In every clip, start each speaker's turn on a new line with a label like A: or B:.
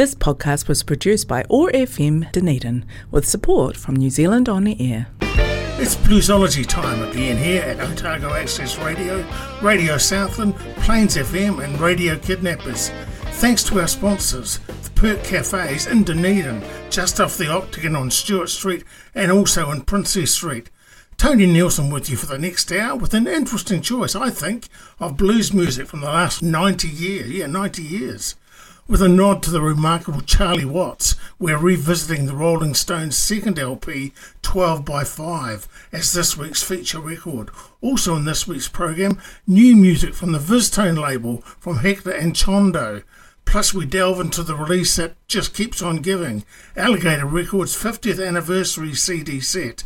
A: This podcast was produced by OAR FM Dunedin with support from New Zealand On the Air.
B: It's Bluesology time again here at Otago Access Radio, Radio Southland, Plains FM, and Radio Kidnappers. Thanks to our sponsors, the Perk Cafes in Dunedin, just off the Octagon on Stewart Street and also in Princess Street. Tony Nielsen with you for the next hour with an interesting choice, I think, of blues music from the last 90 years. Yeah, 90 years. With a nod to the remarkable Charlie Watts, we're revisiting the Rolling Stones' second LP, 12 by 5, as this week's feature record. Also in this week's program, new music from the VizzTone label from Hector Anchondo. Plus, we delve into the release that just keeps on giving Alligator Records' 50th anniversary CD set.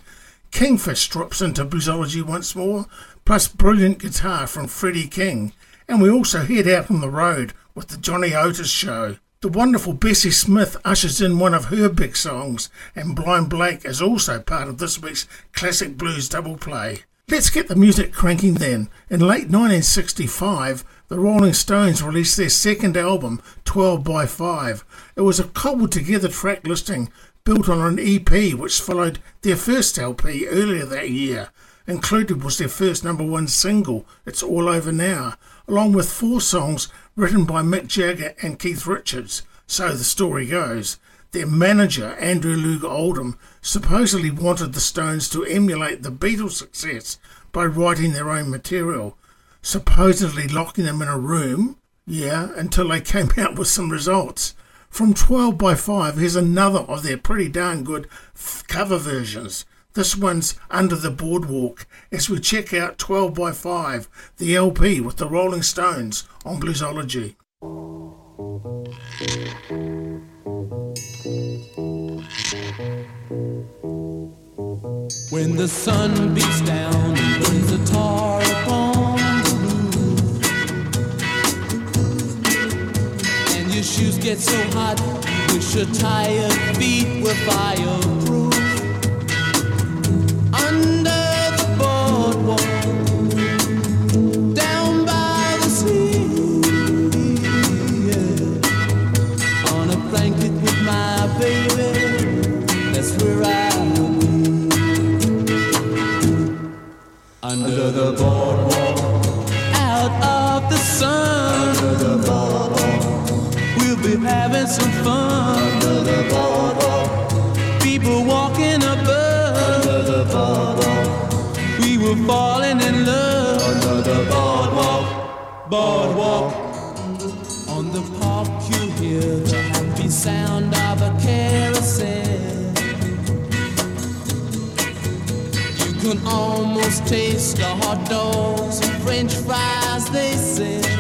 B: Kingfish drops into bluesology once more, plus brilliant guitar from Freddie King. And we also head out on the road with the Johnny Otis Show. The wonderful Bessie Smith ushers in one of her big songs, and Blind Blake is also part of this week's classic blues double play. Let's get the music cranking then. In late 1965, the Rolling Stones released their second album, 12 by 5. It was a cobbled together track listing built on an EP which followed their first LP earlier that year. Included was their first number one single, It's All Over Now, along with four songs written by Mick Jagger and Keith Richards. So the story goes. Their manager, Andrew Loog Oldham, supposedly wanted the Stones to emulate the Beatles' success by writing their own material, supposedly locking them in a room, yeah, until they came out with some results. From 12 by 5, here's another of their pretty darn good cover versions. This one's Under the Boardwalk as we check out 12 by 5, the LP with the Rolling Stones on Bluesology.
C: When the sun beats down and burns the tar upon the roof, and your shoes get so hot, you wish your tired feet were fireproof. Under the boardwalk, out of the sun. Under the boardwalk, we'll be having some fun. Under the boardwalk, people walking above. Under the boardwalk, we were falling in love. Under the boardwalk, boardwalk. On the park, you hear the happy sound can almost taste the hot dogs and french fries they sell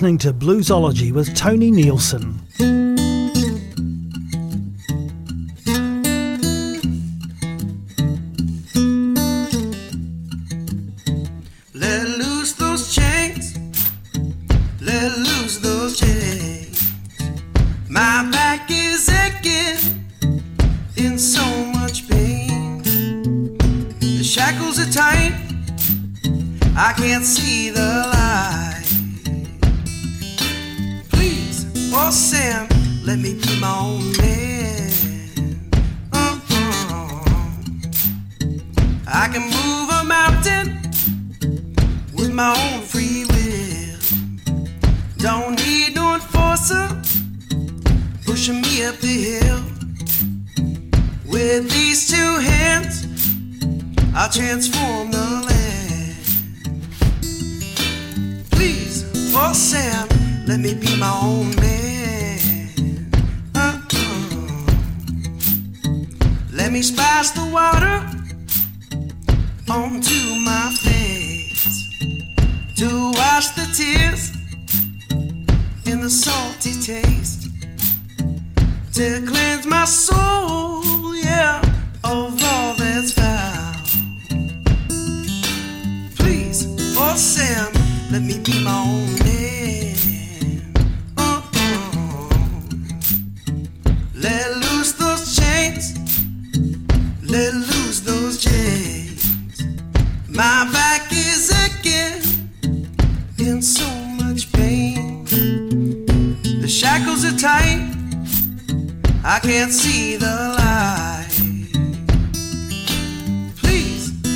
D: listening to Bluesology with Tony Nielsen.
E: Let loose those chains. Let loose those chains. My back is aching in so much pain. The shackles are tight. I can't see.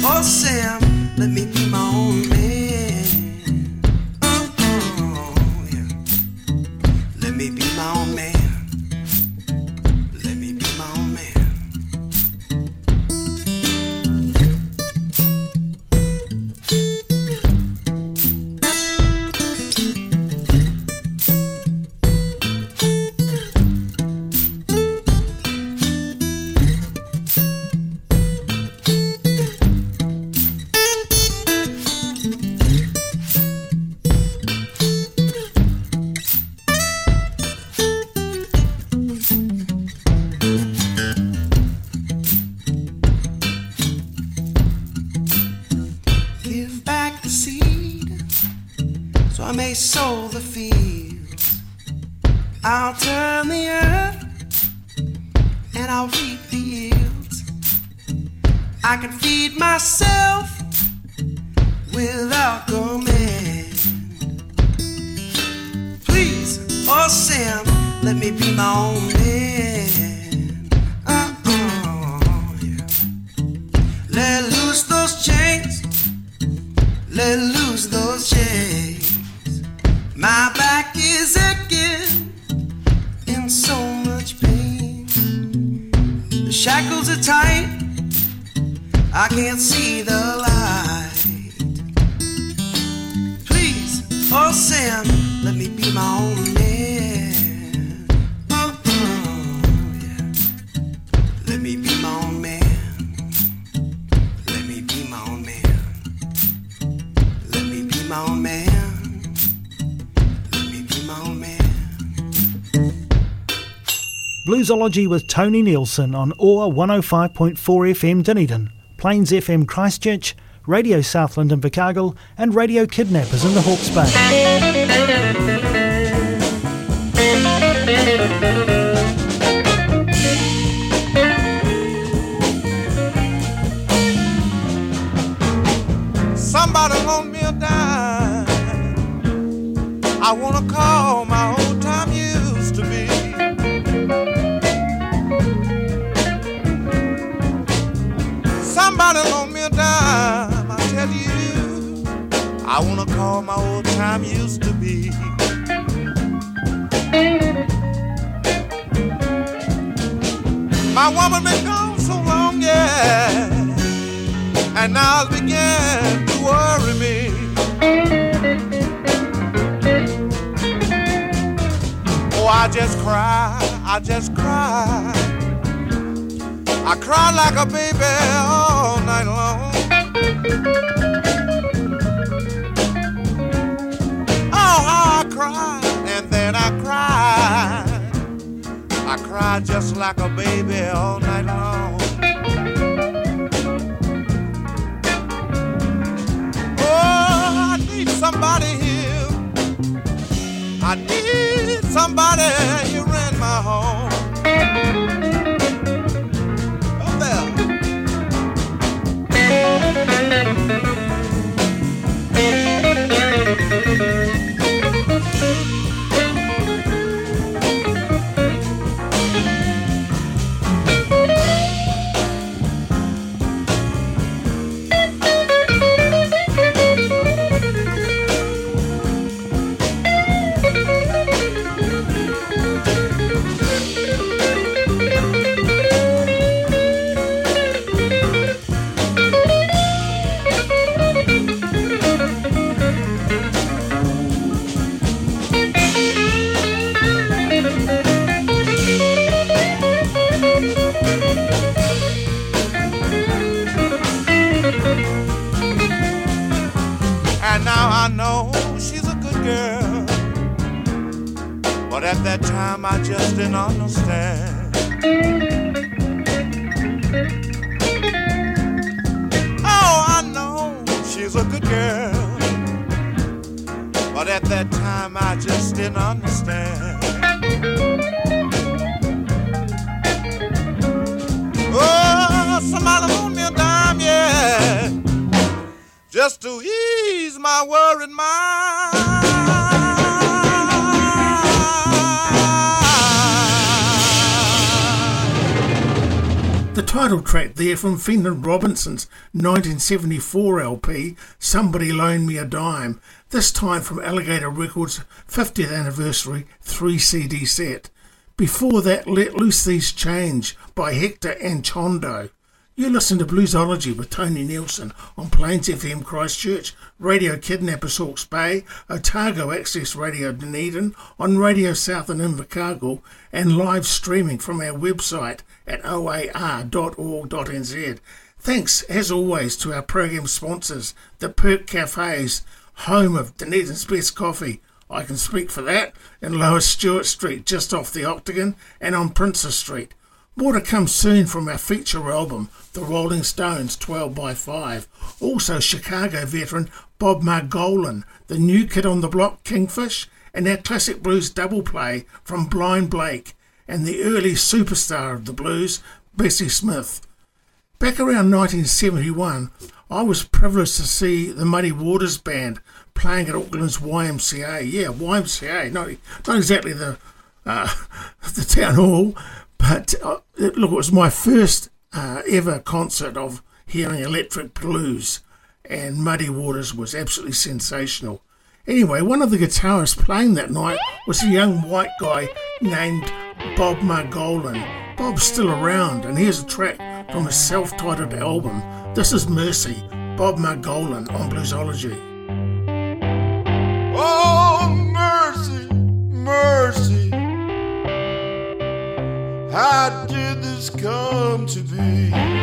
E: Oh, Sam, let me be my own
D: Bluesology with Tony Nielsen on OR 105.4 FM Dunedin, Plains FM Christchurch, Radio Southland Invercargill, and Radio Kidnappers in the Hawke's Bay.
F: somebody loan me a dime. I wanna call my somebody loan me a dime, I tell you, I wanna call my old time used to be. My woman been gone so long, yeah, and now it's began to worry me. Oh, I just cry, I just cry. I cry like a baby all night long. Oh, I cried, and then I cried. I cried just like a baby all night long. Oh, I need somebody here. I need somebody here.
G: Música
B: The title track there from Fenton Robinson's 1974 LP, Somebody Loan Me a Dime, this time from Alligator Records' 50th anniversary 3 CD set. Before that, Let Loose These Change by Hector Anchondo. You listen to Bluesology with Tony Nielsen on Plains FM Christchurch, Radio Kidnappers Hawke's Bay, Otago Access Radio Dunedin, on Radio Southland Invercargill, and live streaming from our website at oar.org.nz. Thanks, as always, to our program sponsors, the Perk Cafes, home of Dunedin's best coffee. I can speak for that, in Lower Stewart Street, just off the Octagon, and on Princess Street. More to come soon from our feature album, The Rolling Stones 12 by 5. Also, Chicago veteran Bob Margolin, the new kid on the block Kingfish, and our classic blues double play from Blind Blake, and the early superstar of the blues, Bessie Smith. Back around 1971, I was privileged to see the Muddy Waters Band playing at Auckland's YMCA. Yeah, YMCA, not, not exactly the, uh, the town hall, but uh, look, it was my first uh, ever concert of hearing electric blues, and Muddy Waters was absolutely sensational. Anyway, one of the guitarists playing that night was a young white guy named Bob Margolin. Bob's still around, and here's a track from his self titled album. This is Mercy, Bob Margolin on Bluesology.
G: Oh, mercy, mercy. How did this come to be?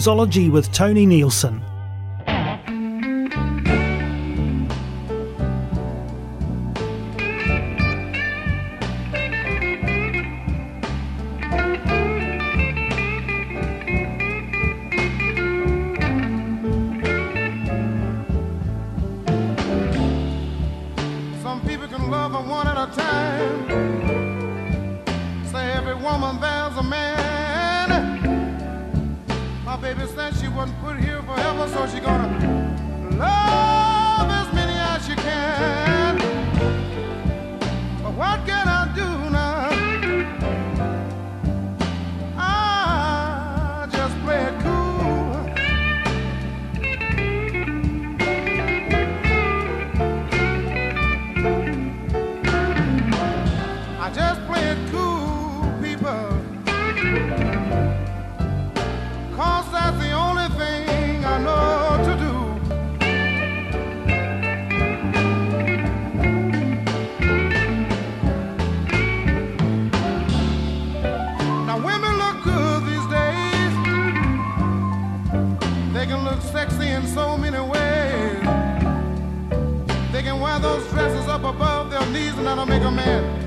G: Zoology with Tony Nielsen. gonna make a man.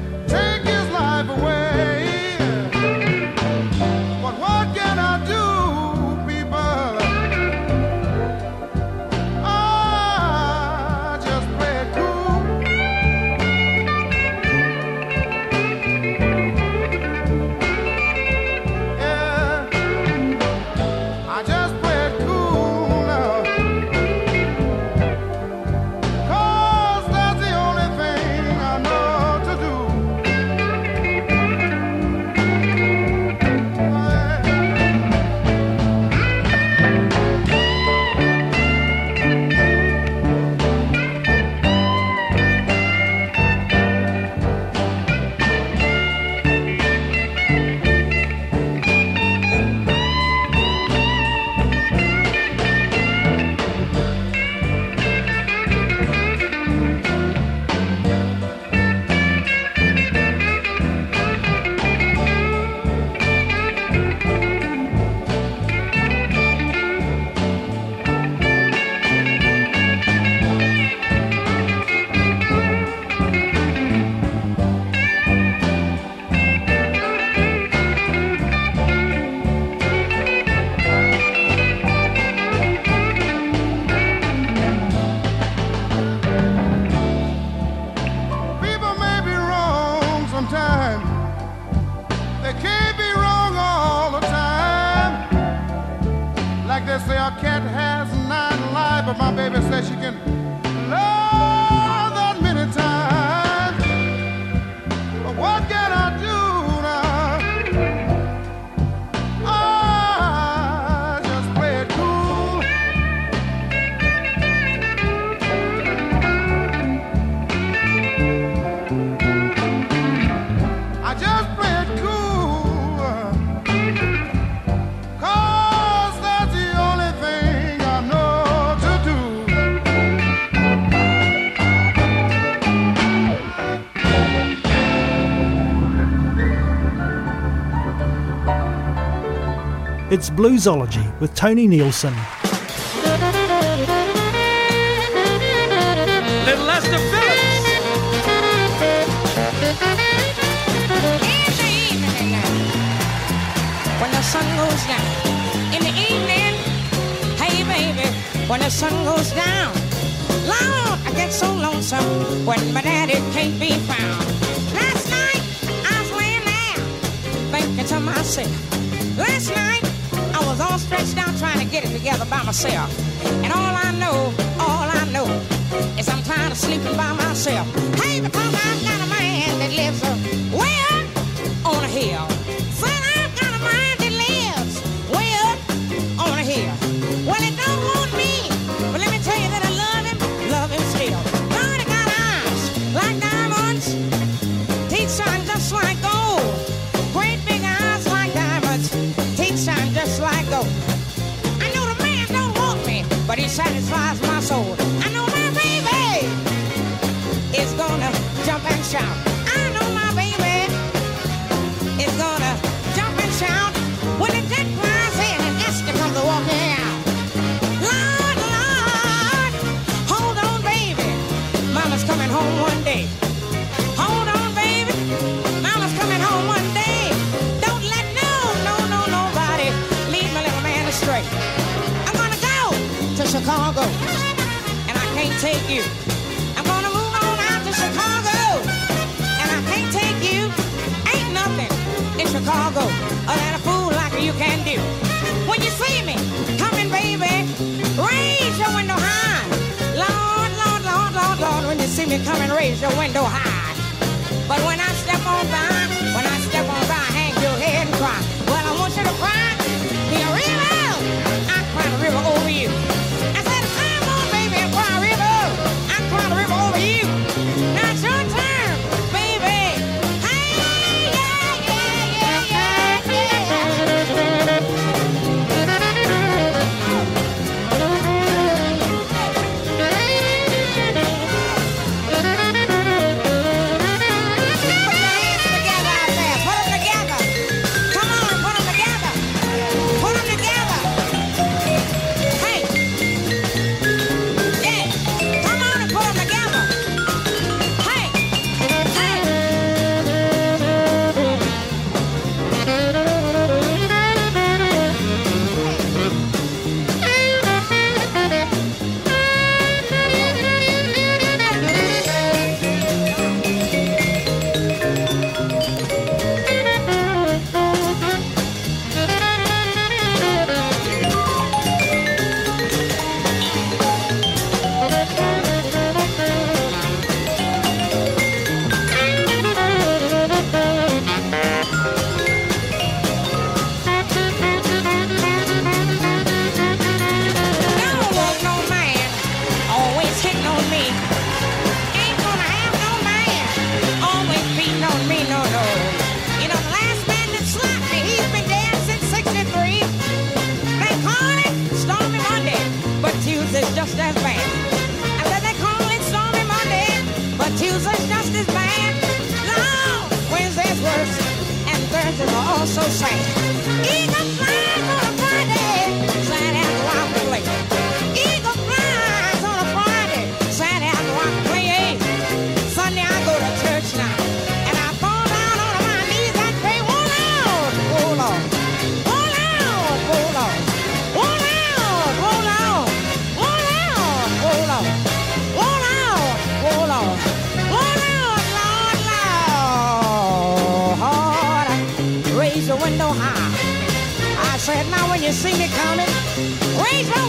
D: Bluesology with Tony Nielsen.
H: When the sun goes down in the evening, hey baby, when the sun goes down. sea. see me coming, Raise my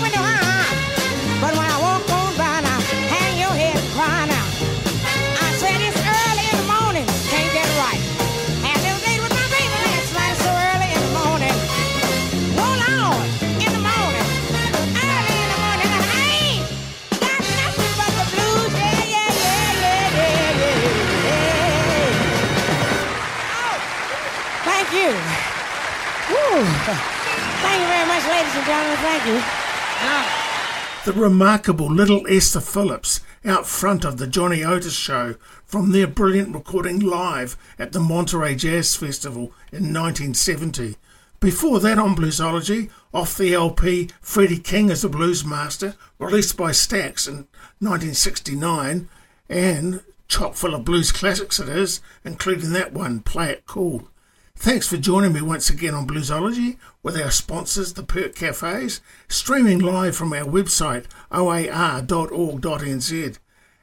H: thank you.
B: The remarkable Little Esther Phillips out front of the Johnny Otis show from their brilliant recording live at the Monterey Jazz Festival in 1970. Before that on Bluesology, off the LP Freddie King as a Blues Master, released by Stax in 1969, and chock full of blues classics it is, including that one, Play It Cool. Thanks for joining me once again on Bluesology with our sponsors, the Perk Cafes, streaming live from our website oar.org.nz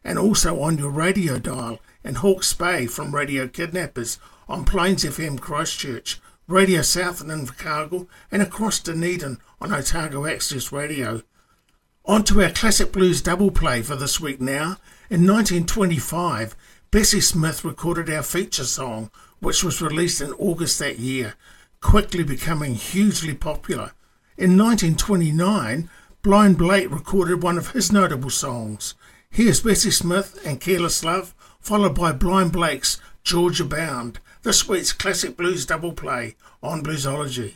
B: and also on your radio dial in Hawke's Bay from Radio Kidnappers on Plains FM Christchurch, Radio South in Invercargill, and across Dunedin on Otago Access Radio. On to our classic blues double play for this week now. In 1925, Bessie Smith recorded our feature song which was released in August that year, quickly becoming hugely popular. In 1929, Blind Blake recorded one of his notable songs. Here's Bessie Smith and Careless Love, followed by Blind Blake's Georgia Bound, this week's classic blues double play on Bluesology.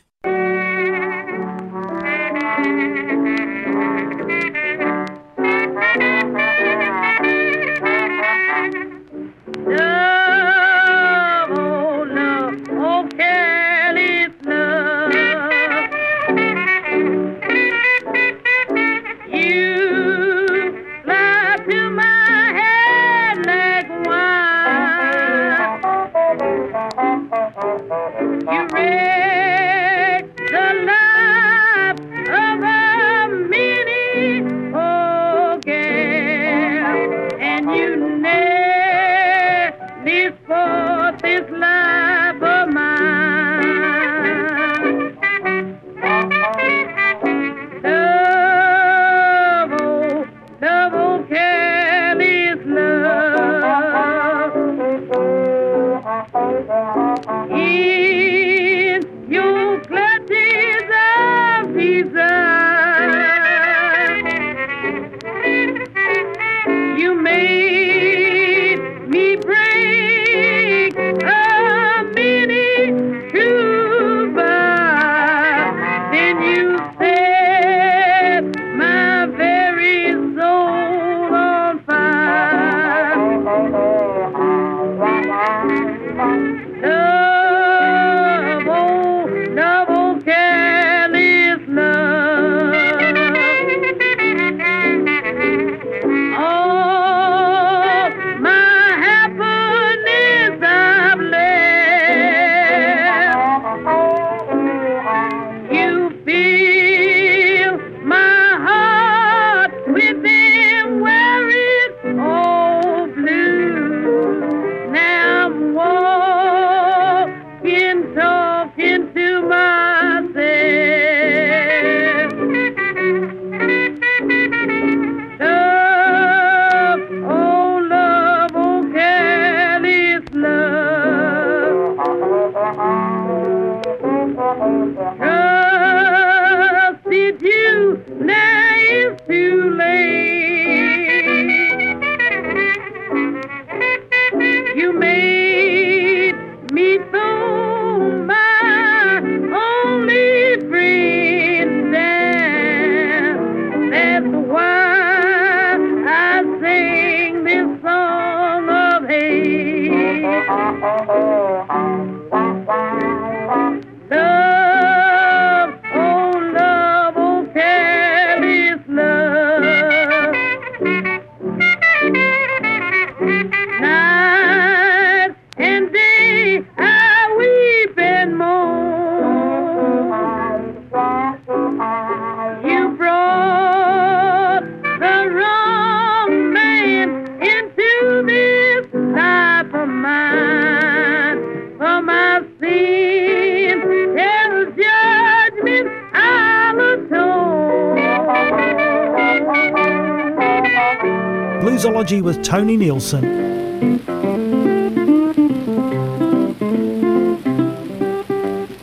D: With Tony Nielsen.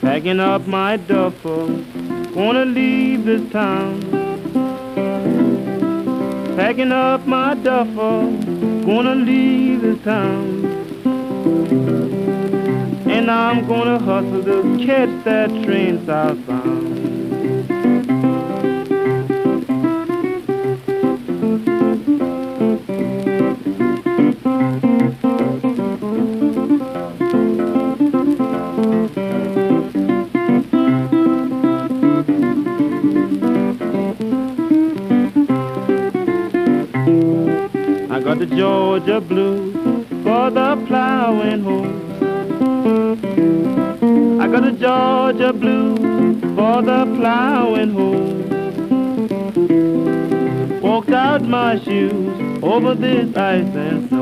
I: Packing up my duffel, gonna leave this town. Packing up my duffel, gonna leave this town. And I'm gonna hustle to catch that train southbound. Georgia blue for the plowing hoe. I got a Georgia blue for the plowing hoe. Walked out my shoes over this ice and snow.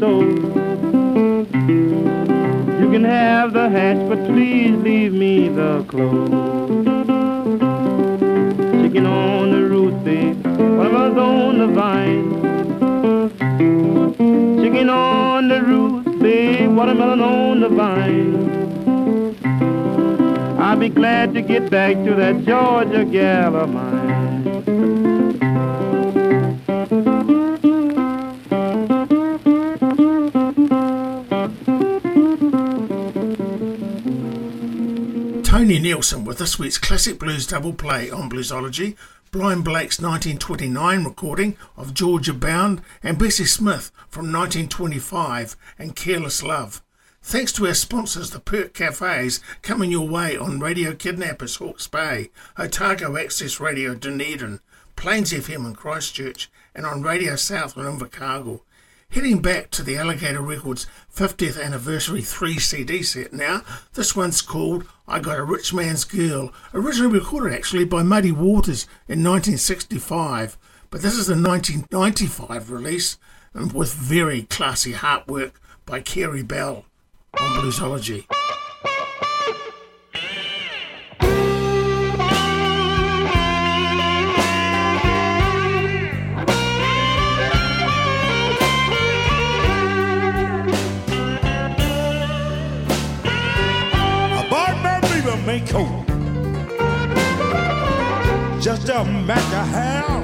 I: stove. You can have the hatch, but please leave me the clothes. Chicken on the babe, buttermilk's on the vine. Chicken on the babe, watermelon on the vine. I'll be glad to get back to that Georgia gal of mine.
B: Tony Nielsen with this week's classic blues double play on Bluesology, Blind Blake's 1929 recording of Georgia Bound, and Bessie Smith from 1925 and Careless Love. Thanks to our sponsors, the Perk Cafes, coming your way on Radio Kidnappers Hawke's Bay, Otago Access Radio Dunedin, Plains FM in Christchurch, and on Radio Southland in Invercargill. Heading back to the Alligator Records 50th anniversary 3 CD set now, this one's called I Got a Rich Man's Girl, originally recorded actually by Muddy Waters in 1965, but this is the 1995 release and with very classy harp work by Carey Bell on Bluesology.
J: Just to match her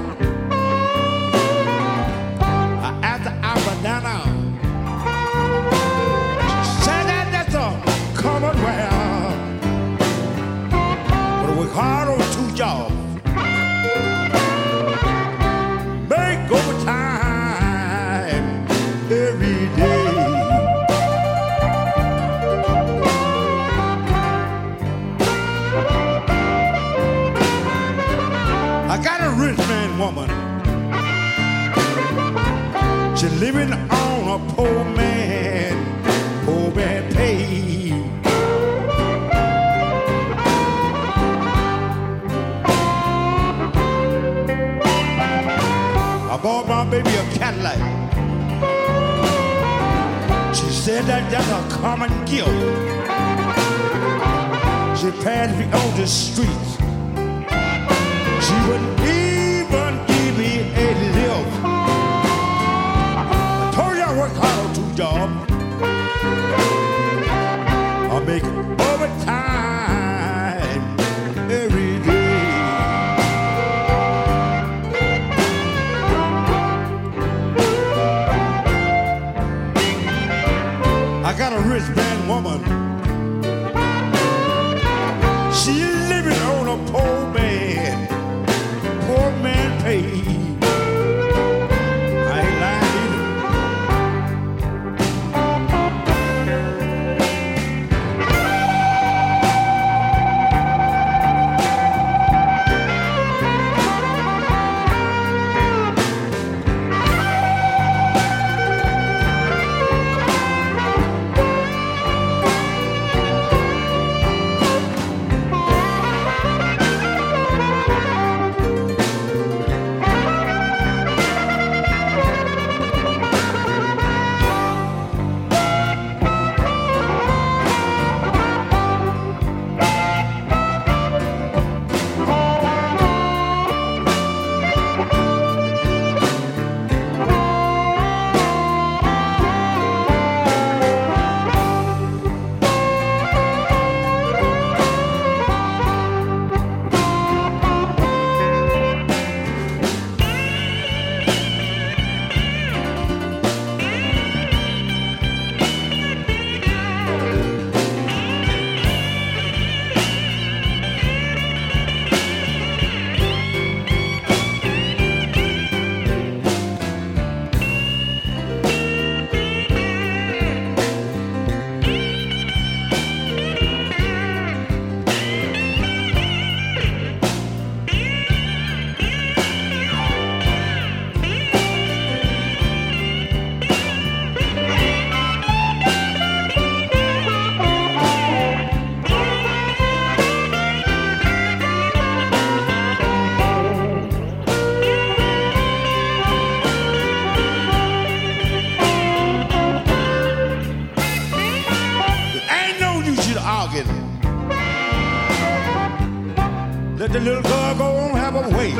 J: little girl go on have her way.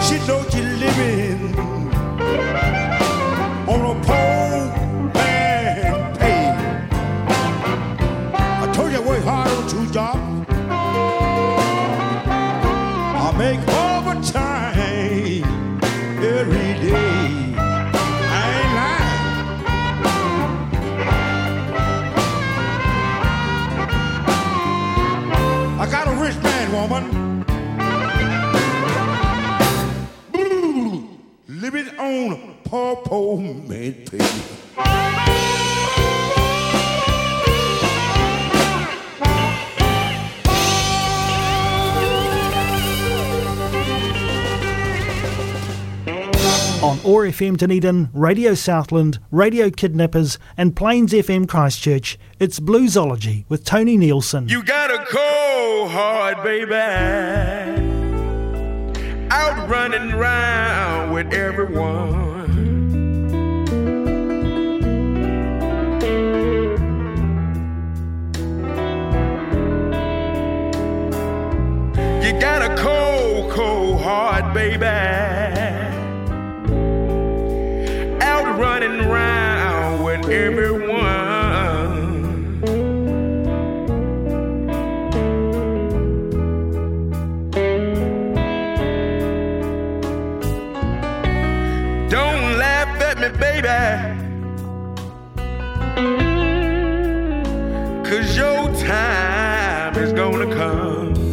J: She know she living man pay. On
D: OAR FM Dunedin, Radio Southland, Radio Kidnappers, and Plains FM Christchurch, it's Bluesology with Tony Nielsen.
K: You got a cold heart, baby. Out running round with everyone. Got a cold, cold heart, baby. Out running round with everyone. Don't laugh at me, baby. Cause your time is gonna come.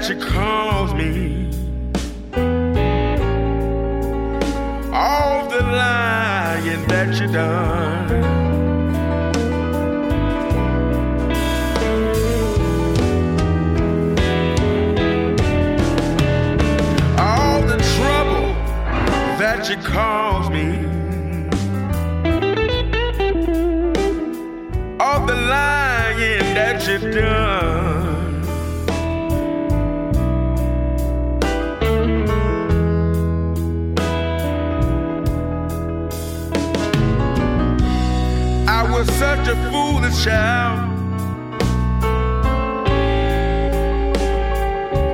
K: That you caused me. All the lying that you done. all the trouble that you caused me, all the lying that you've done. Such a foolish child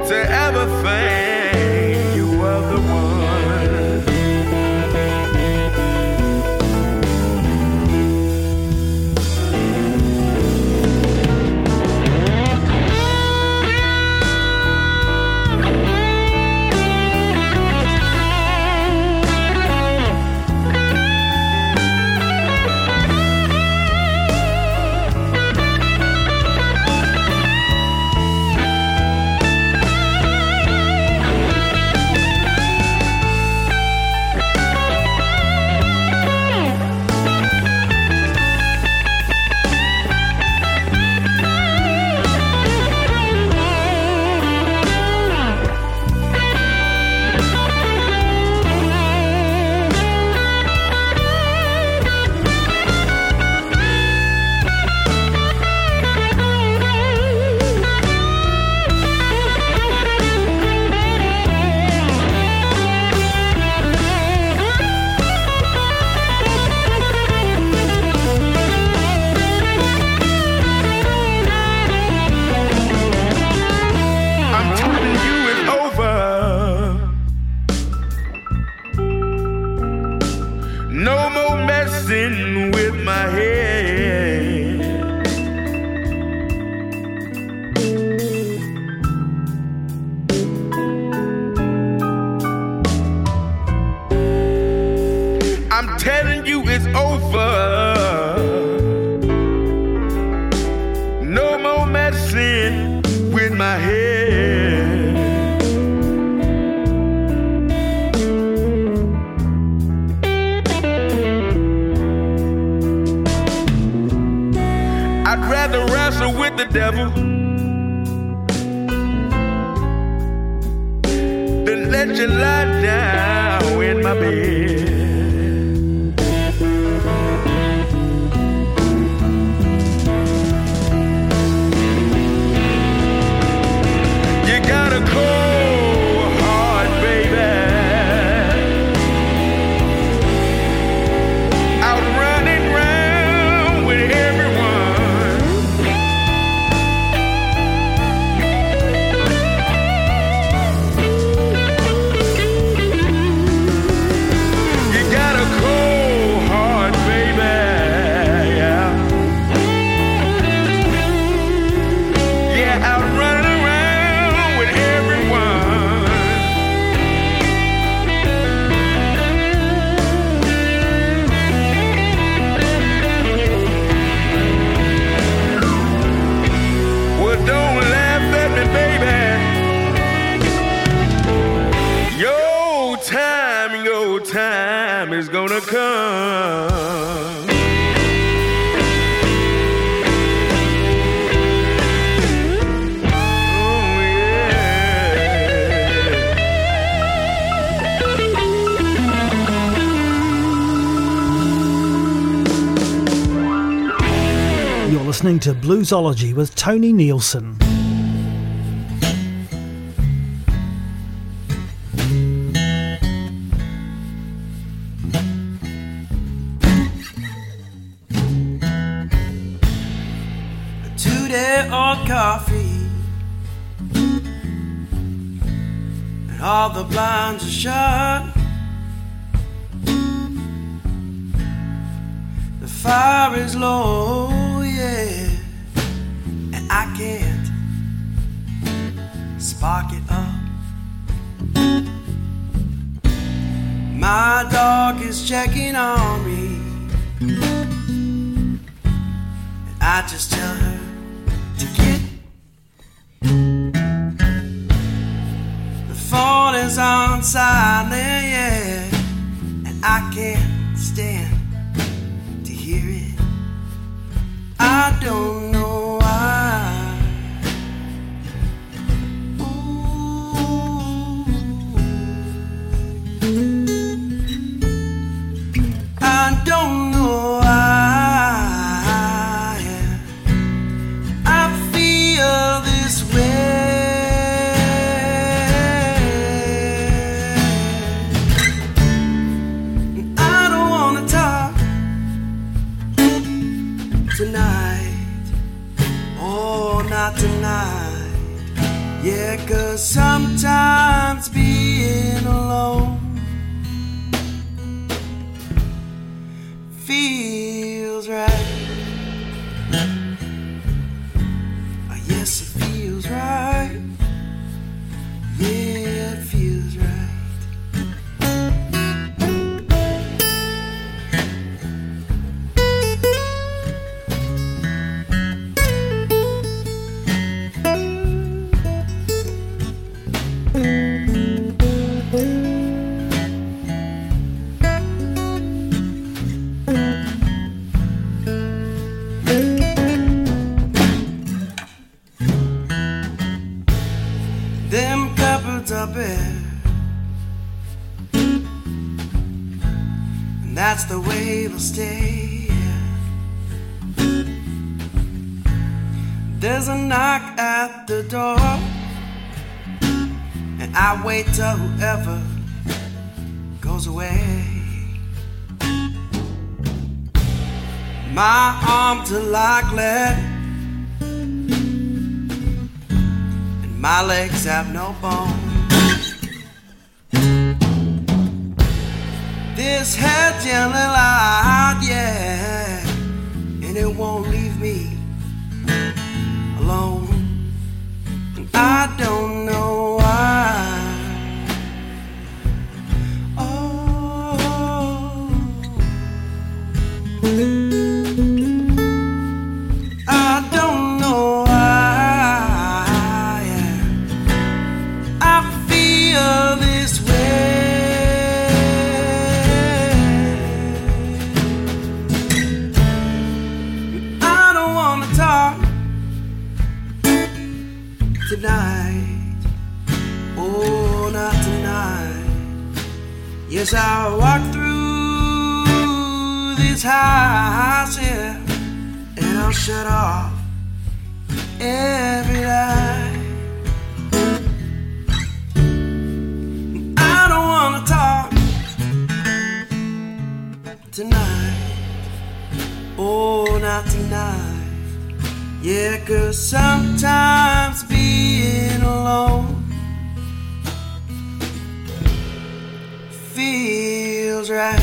K: to ever think
D: to Bluesology with Tony Nielsen.
E: Dog is checking on me. And I just tell her to get. The phone is on silent, yeah, and I can't stand to hear it. I don't cause sometimes they'll stay. There's a knock at the door. And I wait till whoever goes away. My arms are like lead. And my legs have no bone. This head's yelling loud, yeah, and it won't leave me alone. And I don't Yes, I'll walk through this house, yeah, and I'll shut off every light. I don't wanna talk tonight. Oh, not tonight. Yeah, cause sometimes feels right.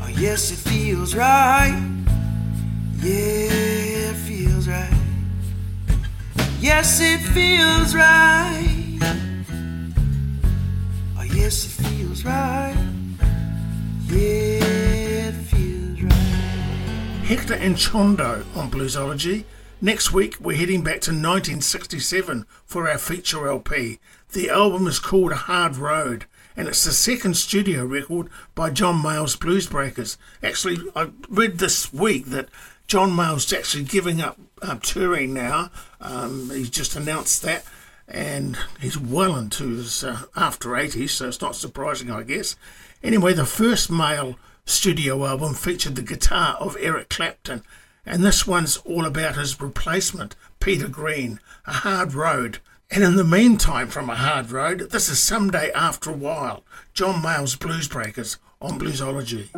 E: Oh, yes, it feels right. Yeah, it feels right. Yes, it feels right. Oh, yes, it feels right. Yeah, it feels right.
B: Hector Anchondo on Bluesology. Next week, we're heading back to 1967 for our feature LP. The album is called A Hard Road, and it's the second studio record by John Mayall's Blues Breakers. Actually, I read this week that John Mayall's actually giving up uh, touring now. Um, he's just announced that, and he's well into his uh, after 80s, so it's not surprising, I guess. Anyway, the first Mayall studio album featured the guitar of Eric Clapton, and this one's all about his replacement, Peter Green, A Hard Road. And in the meantime, from A Hard Road, this is Someday After a While, John Mayall's Blues Breakers on Bluesology.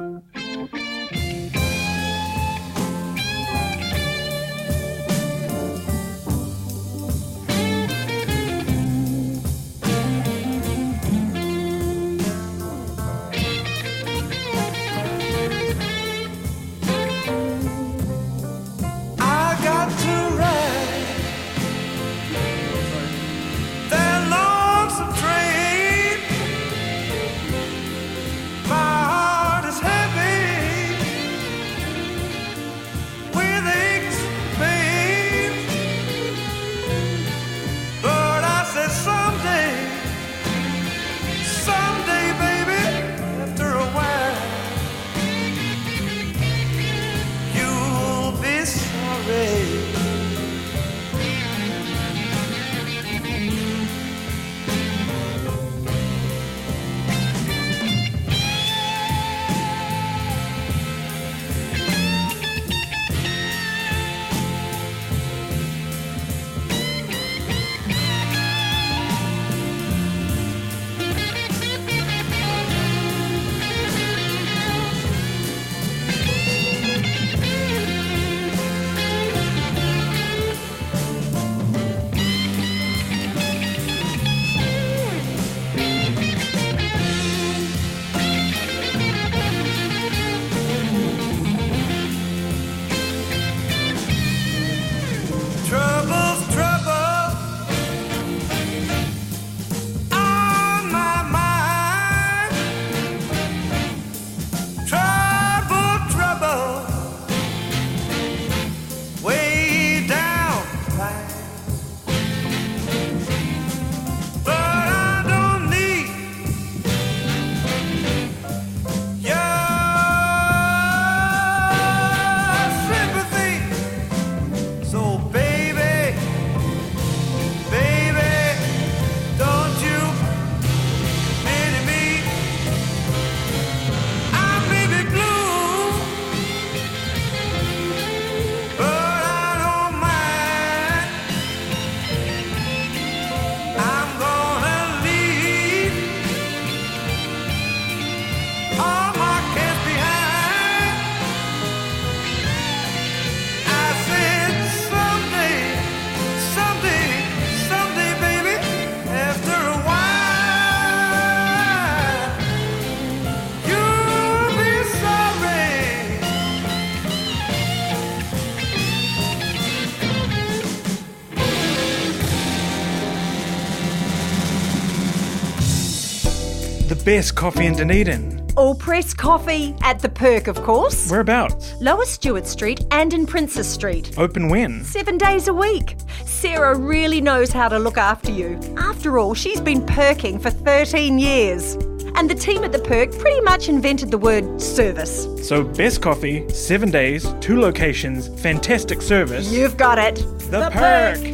L: Best coffee in Dunedin.
M: Allpress coffee at the Perk, of course.
L: Whereabouts?
M: Lower Stuart Street and in Princes Street.
L: Open when?
M: Seven days a week. Sarah really knows how to look after you. After all, she's been perking for 13 years. And the team at the Perk pretty much invented the word service.
L: So, best coffee, seven days, two locations, fantastic service.
M: You've got it.
L: The, Perk.